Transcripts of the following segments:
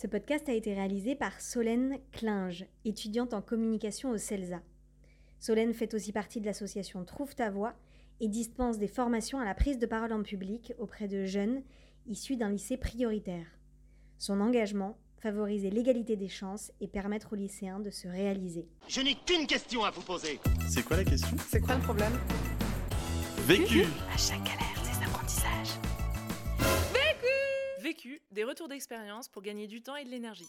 Ce podcast a été réalisé par Solène Klinge, étudiante en communication au CELSA. Solène fait aussi partie de l'association Trouve ta voix et dispense des formations à la prise de parole en public auprès de jeunes issus d'un lycée prioritaire. Son engagement favoriser l'égalité des chances et permettre aux lycéens de se réaliser. Je n'ai qu'une question à vous poser. C'est quoi la question? C'est quoi le problème? Vécu À chaque galère, Des retours d'expérience pour gagner du temps et de l'énergie.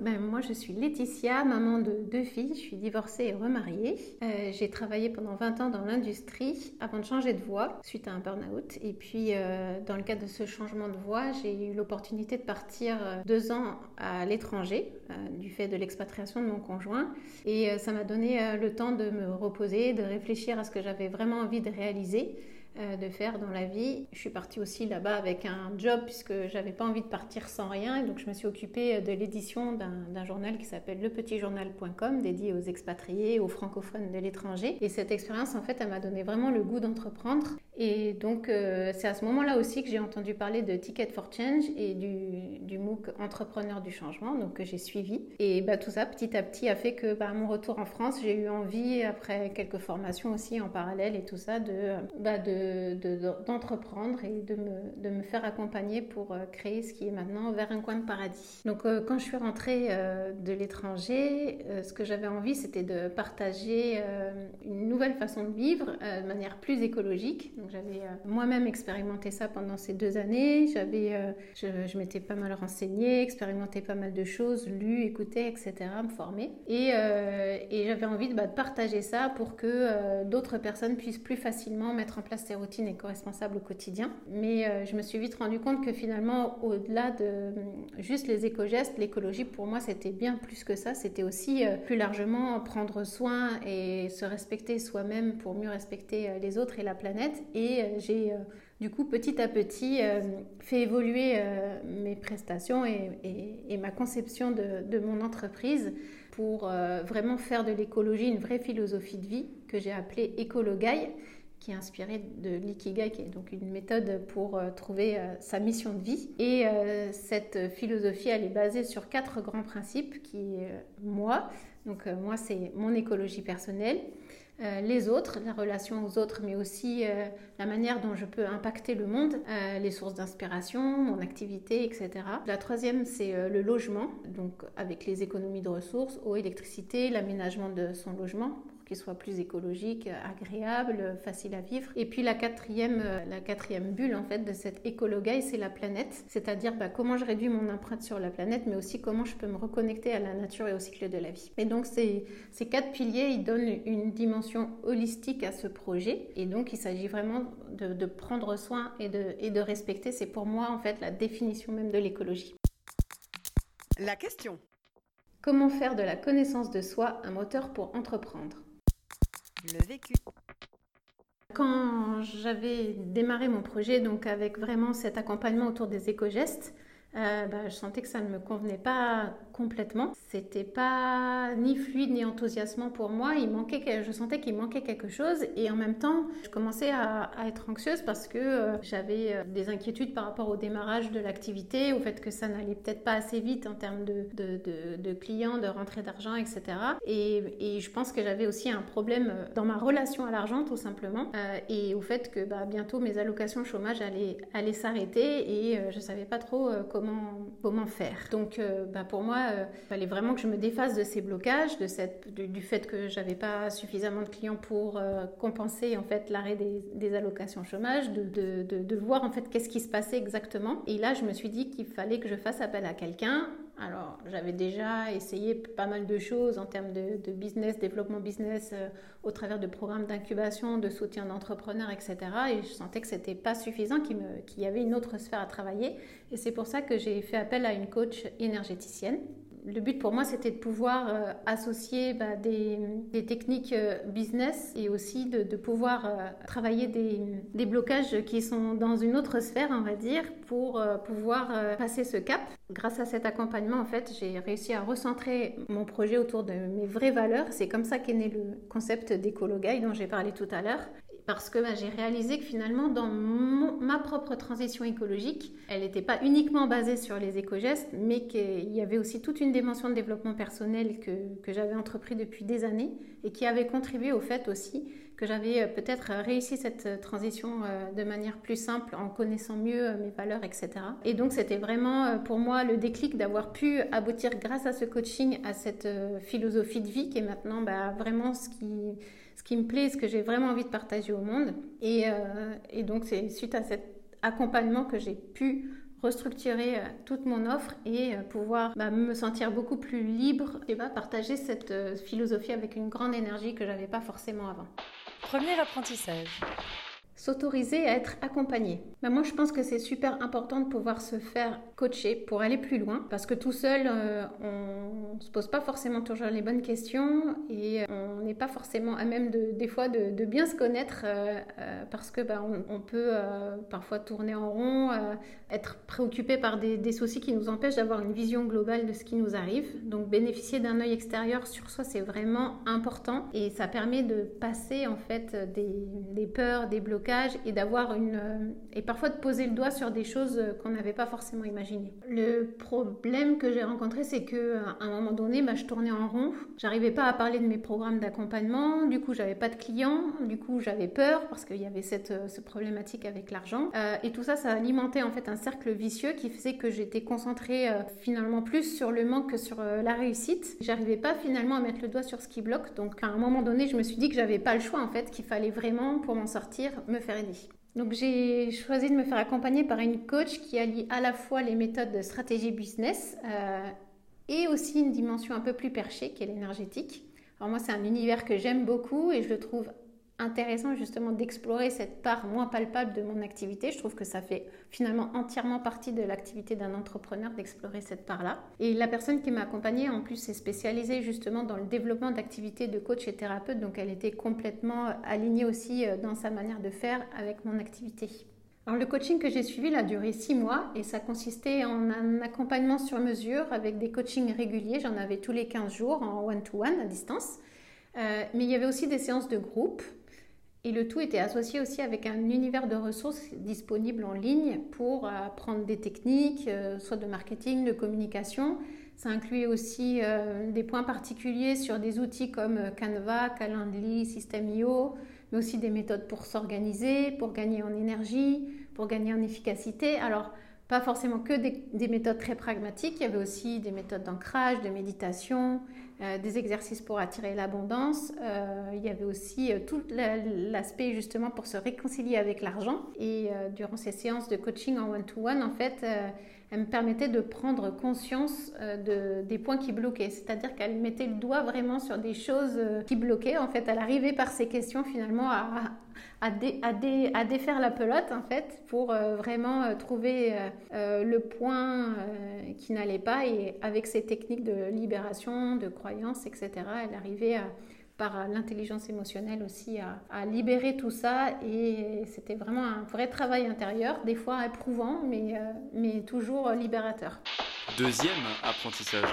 Ben, moi, je suis Laetitia, maman de deux filles. Je suis divorcée et remariée. Euh, j'ai travaillé pendant 20 ans dans l'industrie avant de changer de voie suite à un burn-out. Et puis, euh, dans le cadre de ce changement de voie, j'ai eu l'opportunité de partir euh, deux ans à l'étranger du fait de l'expatriation de mon conjoint. Et ça m'a donné le temps de me reposer, de réfléchir à ce que j'avais vraiment envie de réaliser. Euh, de faire dans la vie. Je suis partie aussi là-bas avec un job puisque j'avais pas envie de partir sans rien et donc je me suis occupée euh, de l'édition d'un journal qui s'appelle lepetitjournal.com dédié aux expatriés, aux francophones de l'étranger. Et cette expérience en fait, elle m'a donné vraiment le goût d'entreprendre. Et donc euh, c'est à ce moment-là aussi que j'ai entendu parler de Ticket for Change et du, MOOC Entrepreneur du changement, donc que j'ai suivi. Et bah, tout ça petit à petit a fait que bah, mon retour en France, j'ai eu envie après quelques formations aussi en parallèle et tout ça de, bah, de d'entreprendre et de me, faire accompagner pour euh, créer ce qui est maintenant vers un coin de paradis. Donc euh, quand je suis rentrée euh, de l'étranger, ce que j'avais envie c'était de partager une nouvelle façon de vivre de manière plus écologique. Donc j'avais moi-même expérimenté ça pendant ces deux années. J'avais, je, m'étais pas mal renseignée, expérimenté pas mal de choses, lu, écouté, etc., me former. Et, et j'avais envie bah, de partager ça pour que d'autres personnes puissent plus facilement mettre en place routines éco-responsables au quotidien. Mais euh, je me suis vite rendu compte que finalement, au-delà de euh, juste les éco-gestes, l'écologie pour moi c'était bien plus que ça. C'était aussi euh, plus largement prendre soin et se respecter soi-même pour mieux respecter les autres et la planète. Et j'ai du coup petit à petit fait évoluer mes prestations et, ma conception de, de, mon entreprise pour vraiment faire de l'écologie une vraie philosophie de vie que j'ai appelée Écologaille qui est inspiré de l'ikigai, qui est donc une méthode pour euh, trouver euh, sa mission de vie. Et euh, cette philosophie, elle est basée sur quatre grands principes qui, moi, donc moi, c'est mon écologie personnelle, les autres, la relation aux autres, mais aussi la manière dont je peux impacter le monde, les sources d'inspiration, mon activité, etc. La troisième, c'est le logement, donc avec les économies de ressources, eau, électricité, l'aménagement de son logement qui soit plus écologique, agréable, facile à vivre. Et puis la quatrième, euh, la quatrième bulle en fait de cette écologie, c'est la planète, c'est-à-dire bah, comment je réduis mon empreinte sur la planète, mais aussi comment je peux me reconnecter à la nature et au cycle de la vie. Et donc ces, ces quatre piliers, ils donnent une dimension holistique à ce projet. Et donc il s'agit vraiment de, de, prendre soin et de, et de respecter. C'est pour moi en fait la définition même de l'écologie. La question. Comment faire de la connaissance de soi un moteur pour entreprendre? Le vécu. Quand j'avais démarré mon projet, donc avec vraiment cet accompagnement autour des éco-gestes, euh, bah, je sentais que ça ne me convenait pas complètement. C'était pas ni fluide ni enthousiasmant pour moi. Il manquait, je sentais qu'il manquait quelque chose et en même temps, je commençais à, être anxieuse parce que euh, j'avais euh, des inquiétudes par rapport au démarrage de l'activité, au fait que ça n'allait peut-être pas assez vite en termes de, clients, de rentrée d'argent, etc. Et, je pense que j'avais aussi un problème dans ma relation à l'argent, tout simplement, et au fait que bah, bientôt mes allocations chômage allaient, allaient s'arrêter et je savais pas trop comment comment, faire. Donc euh, bah, pour moi, il euh, fallait vraiment que je me défasse de ces blocages, de cette, du, fait que j'avais pas suffisamment de clients pour euh, compenser en fait l'arrêt des, allocations chômage, de, de, voir en fait qu'est-ce qui se passait exactement. Et là, je me suis dit qu'il fallait que je fasse appel à quelqu'un alors, j'avais déjà essayé pas mal de choses en termes de, business, développement business, au travers de programmes d'incubation, de soutien d'entrepreneurs, etc. Et je sentais que c'était pas suffisant, qu'il, qu'il y avait une autre sphère à travailler. Et c'est pour ça que j'ai fait appel à une coach énergéticienne le but pour moi, c'était de pouvoir euh, associer bah, des, techniques euh, business et aussi de, pouvoir euh, travailler des, blocages qui sont dans une autre sphère, on va dire, pour pouvoir passer ce cap. Grâce à cet accompagnement, en fait, j'ai réussi à recentrer mon projet autour de mes vraies valeurs. C'est comme ça qu'est né le concept d'écologie dont j'ai parlé tout à l'heure parce que bah, j'ai réalisé que finalement, dans ma propre transition écologique, elle n'était pas uniquement basée sur les éco-gestes, mais qu'il y avait aussi toute une dimension de développement personnel que, que j'avais entrepris depuis des années et qui avait contribué au fait aussi que j'avais euh, peut-être réussi cette euh, transition euh, de manière plus simple en connaissant mieux mes valeurs, etc. Et donc c'était vraiment pour moi le déclic d'avoir pu aboutir grâce à ce coaching à cette philosophie de vie qui est maintenant bah, vraiment ce qui, me plaît, ce que j'ai vraiment envie de partager au monde. Et, donc c'est suite à cet accompagnement que j'ai pu restructurer toute mon offre et pouvoir bah, me sentir beaucoup plus libre et partager cette philosophie avec une grande énergie que j'avais pas forcément avant. Premier apprentissage s'autoriser à être accompagné. Ben moi, je pense que c'est super important de pouvoir se faire coacher pour aller plus loin, parce que tout seul, euh, on ne se pose pas forcément toujours les bonnes questions et on n'est pas forcément à même de, des fois de, bien se connaître, euh, euh, parce que ben, on, peut parfois tourner en rond, être préoccupé par des, soucis qui nous empêchent d'avoir une vision globale de ce qui nous arrive. Donc, bénéficier d'un œil extérieur sur soi, c'est vraiment important et ça permet de passer en fait des peurs, des blocages et d'avoir une euh, et parfois de poser le doigt sur des choses euh, qu'on n'avait pas forcément imaginées. Le problème que j'ai rencontré, c'est que euh, à un moment donné, bah, je tournais en rond. J'arrivais pas à parler de mes programmes d'accompagnement. Du coup, j'avais pas de clients. Du coup, j'avais peur parce qu'il y avait cette, problématique avec l'argent. et tout ça, ça alimentait en fait un cercle vicieux qui faisait que j'étais concentrée finalement plus sur le manque que sur la réussite. J'arrivais pas finalement à mettre le doigt sur ce qui bloque. Donc, à un moment donné, je me suis dit que j'avais pas le choix en fait, qu'il fallait vraiment pour m'en sortir me faire aider. Donc j'ai choisi de me faire accompagner par une coach qui allie à la fois les méthodes de stratégie business euh, et aussi une dimension un peu plus perchée qui est l'énergétique. Alors moi c'est un univers que j'aime beaucoup et je le trouve intéressant justement d'explorer cette part moins palpable de mon activité. Je trouve que ça fait finalement entièrement partie de l'activité d'un entrepreneur d'explorer cette part-là. Et la personne qui m'a accompagnée en plus est spécialisée justement dans le développement d'activités de coach et thérapeute, donc elle était complètement alignée aussi euh, dans sa manière de faire avec mon activité. Alors le coaching que j'ai suivi a duré six mois et ça consistait en un accompagnement sur mesure avec des coachings réguliers. J'en avais tous les 15 jours en one-to-one à distance. Euh, mais il y avait aussi des séances de groupe et le tout était associé aussi avec un univers de ressources disponibles en ligne pour apprendre des techniques, euh, soit de marketing, de communication. Ça incluait aussi euh, des points particuliers sur des outils comme euh, Canva, Calendly, System.io, mais aussi des méthodes pour s'organiser, pour gagner en énergie, pour gagner en efficacité. Alors, pas forcément que des, méthodes très pragmatiques, il y avait aussi des méthodes d'ancrage, de méditation, euh, des exercices pour attirer l'abondance. Euh, il y avait aussi euh, tout l'aspect justement pour se réconcilier avec l'argent. Et durant ces séances de coaching en one-to-one, en fait, elle me permettait de prendre conscience de, des points qui bloquaient. C'est-à-dire qu'elle mettait le doigt vraiment sur des choses qui bloquaient. En fait, elle arrivait par ces questions finalement à, à, à, défaire la pelote en fait pour euh, vraiment euh, trouver euh, le point qui n'allait pas et avec ces techniques de libération, de croyance, etc. Elle arrivait par l'intelligence émotionnelle aussi à, libérer tout ça et c'était vraiment un vrai travail intérieur, des fois éprouvant mais, mais toujours libérateur. Deuxième apprentissage.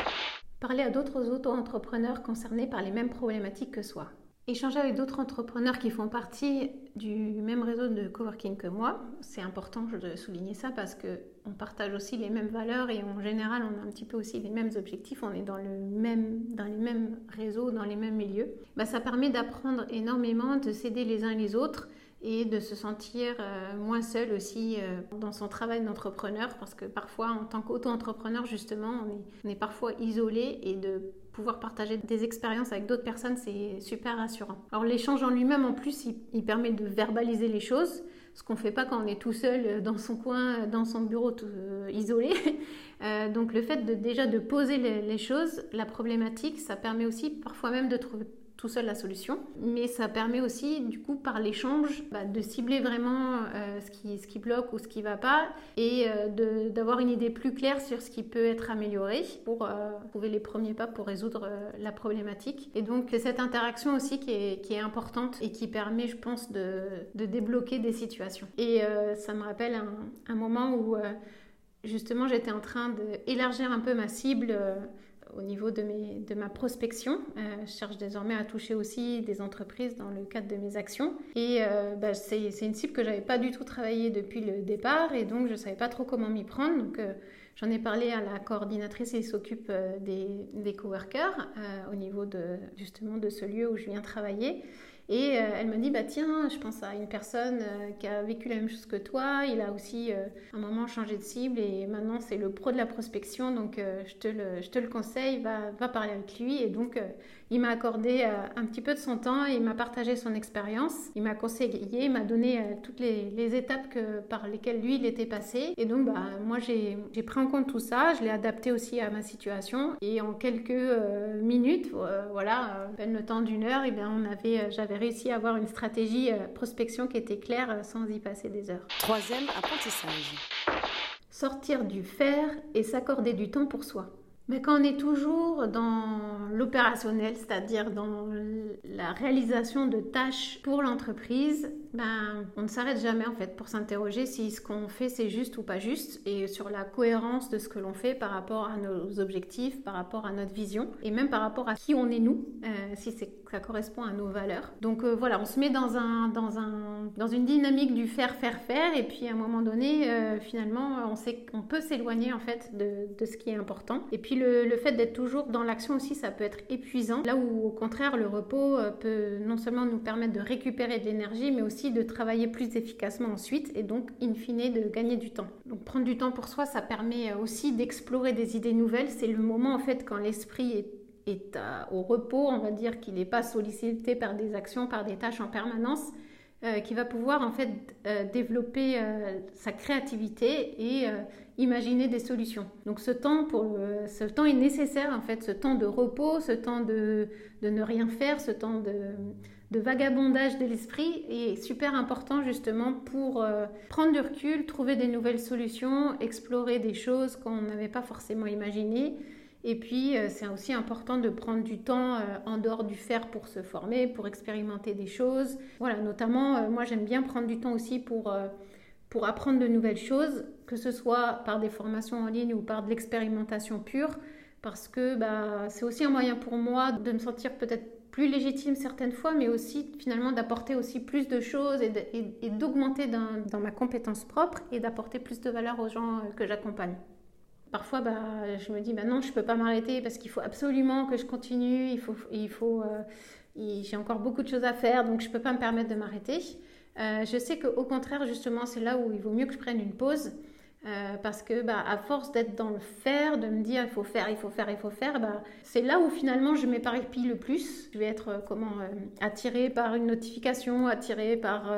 Parler à d'autres auto-entrepreneurs concernés par les mêmes problématiques que soi. Échanger avec d'autres entrepreneurs qui font partie du même réseau de coworking que moi, c'est important de souligner ça parce que on partage aussi les mêmes valeurs et en général on a un petit peu aussi les mêmes objectifs, on est dans le même dans les mêmes réseaux, dans les mêmes milieux. Bah, ça permet d'apprendre énormément, de s'aider les uns les autres et de se sentir euh, moins seul aussi euh, dans son travail d'entrepreneur parce que parfois en tant qu'auto-entrepreneur justement on est, on est parfois isolé et de pouvoir partager des expériences avec d'autres personnes, c'est super rassurant. Alors l'échange en lui-même, en plus, il, permet de verbaliser les choses, ce qu'on ne fait pas quand on est tout seul dans son coin, dans son bureau tout, euh, isolé. Euh, donc le fait de déjà de poser les, choses, la problématique, ça permet aussi parfois même de trouver tout seul la solution. Mais ça permet aussi, du coup, par l'échange, bah, de cibler vraiment euh, ce, qui, ce qui bloque ou ce qui ne va pas et euh, d'avoir une idée plus claire sur ce qui peut être amélioré pour euh, trouver les premiers pas pour résoudre la problématique. Et donc, cette interaction aussi qui est, qui est, importante et qui permet, je pense, de, de débloquer des situations. Et ça me rappelle un, un moment où, justement, j'étais en train d'élargir un peu ma cible au niveau de, ma prospection. je cherche désormais à toucher aussi des entreprises dans le cadre de mes actions. Et bah, c'est une cible que j'avais pas du tout travaillé depuis le départ et donc je savais pas trop comment m'y prendre. Donc J'en ai parlé à la coordinatrice qui s'occupe des, coworkers au niveau justement de ce lieu où je viens travailler. Et euh, elle me dit, bah tiens, je pense à une personne euh, qui a vécu la même chose que toi. Il a aussi euh, un moment changé de cible et maintenant c'est le pro de la prospection. Donc je, te le, je te le conseille, va, va parler avec lui. Et donc il m'a accordé un petit peu de son temps, il m'a partagé son expérience, il m'a conseillé, il m'a donné toutes les, les, étapes que, par lesquelles lui il était passé. Et donc bah, moi j'ai pris en compte tout ça, je l'ai adapté aussi à ma situation. Et en quelques minutes, voilà, peine le temps d'une heure, et bien on avait, j'avais réussi à avoir une stratégie euh, prospection qui était claire euh, sans y passer des heures. Troisième apprentissage. Sortir du faire et s'accorder du temps pour soi. Mais quand on est toujours dans l'opérationnel, c'est-à-dire dans la réalisation de tâches pour l'entreprise, ben, on ne s'arrête jamais en fait pour s'interroger si ce qu'on fait c'est juste ou pas juste et sur la cohérence de ce que l'on fait par rapport à nos objectifs, par rapport à notre vision et même par rapport à qui on est nous, euh, si ça correspond à nos valeurs. Donc euh, voilà, on se met dans, un, dans, un, dans une dynamique du faire, faire, faire et puis à un moment donné, euh, finalement, on sait qu'on peut s'éloigner en fait de, ce qui est important. Et puis le fait d'être toujours dans l'action aussi, ça peut être épuisant. Là où au contraire, le repos peut non seulement nous permettre de récupérer de l'énergie, mais aussi de travailler plus efficacement ensuite et donc, in fine, de gagner du temps. Donc, prendre du temps pour soi, ça permet aussi d'explorer des idées nouvelles. C'est le moment, en fait, quand l'esprit est est au repos, on va dire qu'il n'est pas sollicité par des actions, par des tâches en permanence, euh, qui va pouvoir en fait euh, développer euh, sa créativité et imaginer des solutions. Donc ce temps, pour ce temps est nécessaire en fait, ce temps de repos, ce temps de, de ne rien faire, ce temps de, de vagabondage de l'esprit est super important justement pour euh, prendre du recul, trouver des nouvelles solutions, explorer des choses qu'on n'avait pas forcément imaginées. Et puis, euh, c'est aussi important de prendre du temps euh, en dehors du faire pour se former, pour expérimenter des choses. Voilà, notamment, moi j'aime bien prendre du temps aussi pour, pour apprendre de nouvelles choses, que ce soit par des formations en ligne ou par de l'expérimentation pure, parce que bah, c'est aussi un moyen pour moi de me sentir peut-être plus légitime certaines fois, mais aussi finalement d'apporter aussi plus de choses et d'augmenter dans, ma compétence propre et d'apporter plus de valeur aux gens euh, que j'accompagne. Parfois, bah, je me dis, bah non, je ne peux pas m'arrêter parce qu'il faut absolument que je continue, il faut, il faut, euh, j'ai encore beaucoup de choses à faire, donc je ne peux pas me permettre de m'arrêter. Euh, je sais qu'au contraire, justement, c'est là où il vaut mieux que je prenne une pause euh, parce que bah, à force d'être dans le faire, de me dire il faut faire, il faut faire, il faut faire, bah, c'est là où finalement je m'éparpille le plus. Je vais être euh, comment euh, attirée par une notification, attirée par,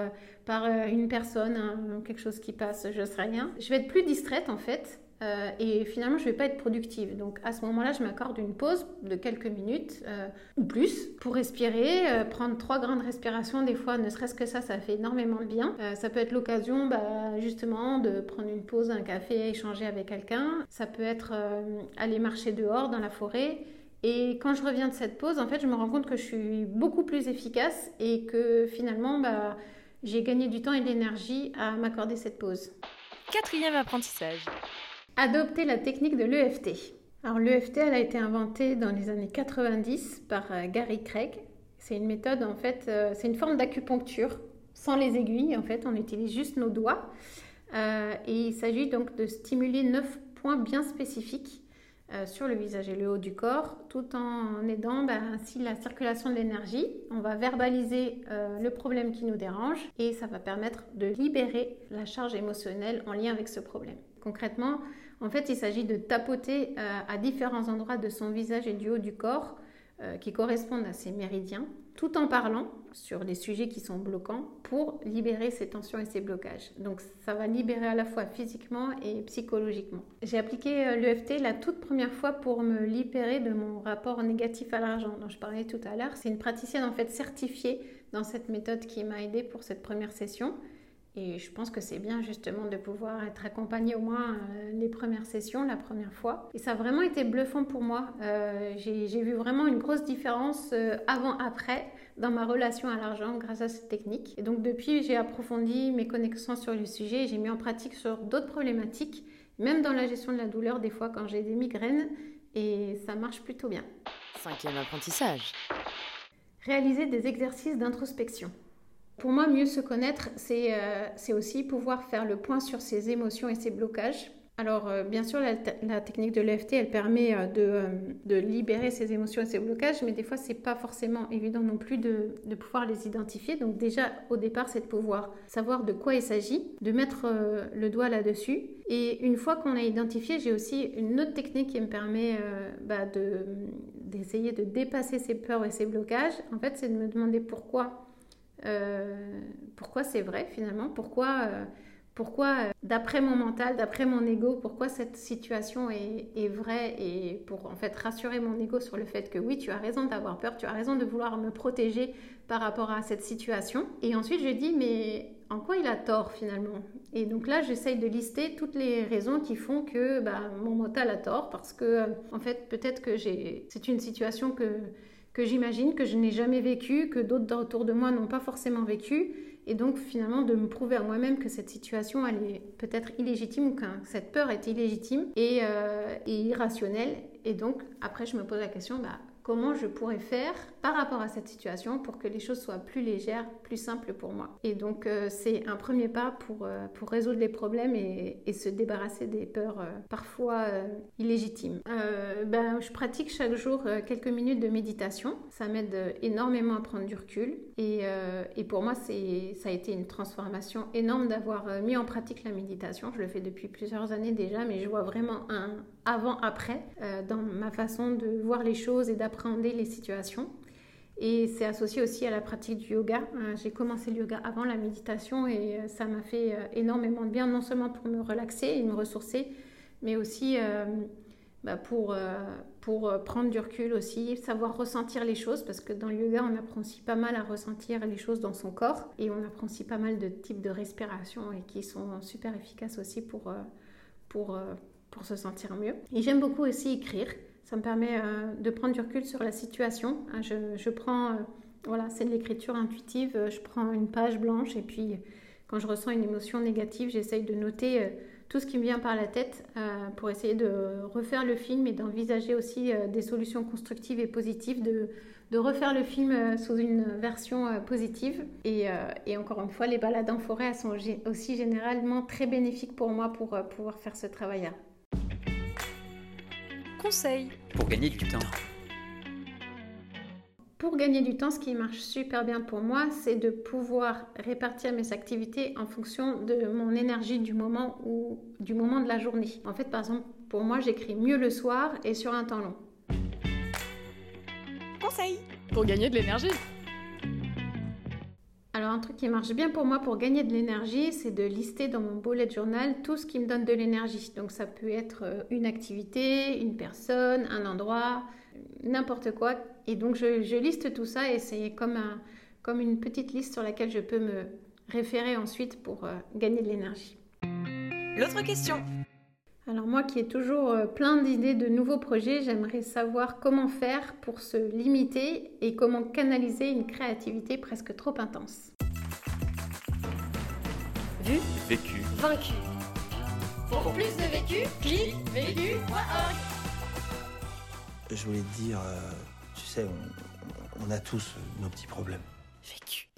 par une personne, hein, quelque chose qui passe, je sais rien. Je vais être plus distraite en fait. Euh, et finalement, je ne vais pas être productive. Donc à ce moment-là, je m'accorde une pause de quelques minutes euh, ou plus pour respirer, euh, prendre trois grandes respirations. Des fois, ne serait-ce que ça, ça fait énormément de bien. ça peut être l'occasion bah, justement de prendre une pause, un café, échanger avec quelqu'un. Ça peut être aller marcher dehors dans la forêt. Et quand je reviens de cette pause, en fait, je me rends compte que je suis beaucoup plus efficace et que finalement, bah, j'ai gagné du temps et de l'énergie à m'accorder cette pause. Quatrième apprentissage adopter la technique de l'EFT. Alors l'EFT, elle a été inventée dans les années 90 par euh, Gary Craig. C'est une méthode, en fait, euh, c'est une forme d'acupuncture sans les aiguilles, en fait, on utilise juste nos doigts. Euh, et il s'agit donc de stimuler neuf points bien spécifiques sur le visage et le haut du corps, tout en aidant bah, ainsi la circulation de l'énergie. On va verbaliser le problème qui nous dérange et ça va permettre de libérer la charge émotionnelle en lien avec ce problème. Concrètement, en fait, il s'agit de tapoter euh, à différents endroits de son visage et du haut du corps euh, qui correspondent à ses méridiens, tout en parlant sur les sujets qui sont bloquants pour libérer ces tensions et ces blocages. Donc ça va libérer à la fois physiquement et psychologiquement. J'ai appliqué euh, l'EFT la toute première fois pour me libérer de mon rapport négatif à l'argent dont je parlais tout à l'heure. C'est une praticienne en fait certifiée dans cette méthode qui m'a aidée pour cette première session. Et je pense que c'est bien justement de pouvoir être accompagné au moins euh, les premières sessions, la première fois. Et ça a vraiment été bluffant pour moi. Euh, j'ai vu vraiment une grosse différence euh, avant-après dans ma relation à l'argent grâce à cette technique. Et donc depuis, j'ai approfondi mes connaissances sur le sujet. J'ai mis en pratique sur d'autres problématiques, même dans la gestion de la douleur. Des fois, quand j'ai des migraines, et ça marche plutôt bien. Cinquième apprentissage. Réaliser des exercices d'introspection. Pour moi, mieux se connaître, c'est euh, aussi pouvoir faire le point sur ses émotions et ses blocages alors, euh, bien sûr, la, technique de l'EFT, elle permet euh, de, libérer ses émotions et ses blocages, mais des fois, c'est pas forcément évident non plus de, pouvoir les identifier. Donc, déjà, au départ, c'est de pouvoir savoir de quoi il s'agit, de mettre le doigt là-dessus. Et une fois qu'on a identifié, j'ai aussi une autre technique qui me permet bah, d'essayer de dépasser ses peurs et ses blocages. En fait, c'est de me demander pourquoi. Pourquoi c'est vrai finalement? Pourquoi pourquoi, euh, d'après mon mental, d'après mon ego, pourquoi cette situation est, vraie? Et pour en fait rassurer mon ego sur le fait que oui, tu as raison d'avoir peur, tu as raison de vouloir me protéger par rapport à cette situation. Et ensuite, je dis, mais en quoi il a tort finalement? Et donc là, j'essaye de lister toutes les raisons qui font que bah, mon mental a tort parce que, euh, en fait, peut-être que c'est une situation que, que j'imagine, que je n'ai jamais vécue, que d'autres autour de moi n'ont pas forcément vécue et donc finalement de me prouver à moi-même que cette situation elle est peut-être illégitime ou que cette peur est illégitime et, euh, et, irrationnelle. Et donc après je me pose la question, bah, comment je pourrais faire par rapport à cette situation pour que les choses soient plus légères, plus simples pour moi. Et donc euh, c'est un premier pas pour, euh, résoudre les problèmes et, se débarrasser des peurs euh, parfois illégitimes. ben, je pratique chaque jour quelques minutes de méditation. Ça m'aide énormément à prendre du recul. Et, et pour moi, ça a été une transformation énorme d'avoir mis en pratique la méditation. Je le fais depuis plusieurs années déjà, mais je vois vraiment un avant-après dans ma façon de voir les choses et d'apprendre les situations. Et c'est associé aussi à la pratique du yoga. Euh, j'ai commencé le yoga avant la méditation et euh, ça m'a fait euh, énormément de bien, non seulement pour me relaxer et me ressourcer, mais aussi bah, pour, pour prendre du recul aussi, savoir ressentir les choses, parce que dans le yoga, on apprend aussi pas mal à ressentir les choses dans son corps et on apprend aussi pas mal de types de respiration et qui sont super efficaces aussi pour, pour, se sentir mieux. Et j'aime beaucoup aussi écrire. Ça me permet euh, de prendre du recul sur la situation. Hein, je, prends, euh, voilà, c'est de l'écriture intuitive. Euh, je prends une page blanche et puis quand je ressens une émotion négative, j'essaye de noter tout ce qui me vient par la tête pour essayer de refaire le film et d'envisager aussi des solutions constructives et positives, de, refaire le film sous une version positive. Et, et, encore une fois, les balades en forêt sont aussi généralement très bénéfiques pour moi pour pouvoir faire ce travail-là conseil pour gagner du temps. Pour gagner du temps, ce qui marche super bien pour moi, c'est de pouvoir répartir mes activités en fonction de mon énergie du moment ou du moment de la journée. En fait, par exemple, pour moi, j'écris mieux le soir et sur un temps long. Conseil pour gagner de l'énergie. Alors un truc qui marche bien pour moi pour gagner de l'énergie, c'est de lister dans mon bullet journal tout ce qui me donne de l'énergie. Donc ça peut être euh, une activité, une personne, un endroit, n'importe quoi. Et donc je, liste tout ça et c'est comme, un, comme une petite liste sur laquelle je peux me référer ensuite pour euh, gagner de l'énergie. L'autre question alors moi qui ai toujours euh, plein d'idées de nouveaux projets, j'aimerais savoir comment faire pour se limiter et comment canaliser une créativité presque trop intense. Vu, vécu, vaincu. Pour plus de vécu, clique vécu.org. Je voulais te dire, euh, tu sais, on, on a tous nos petits problèmes. Vécu.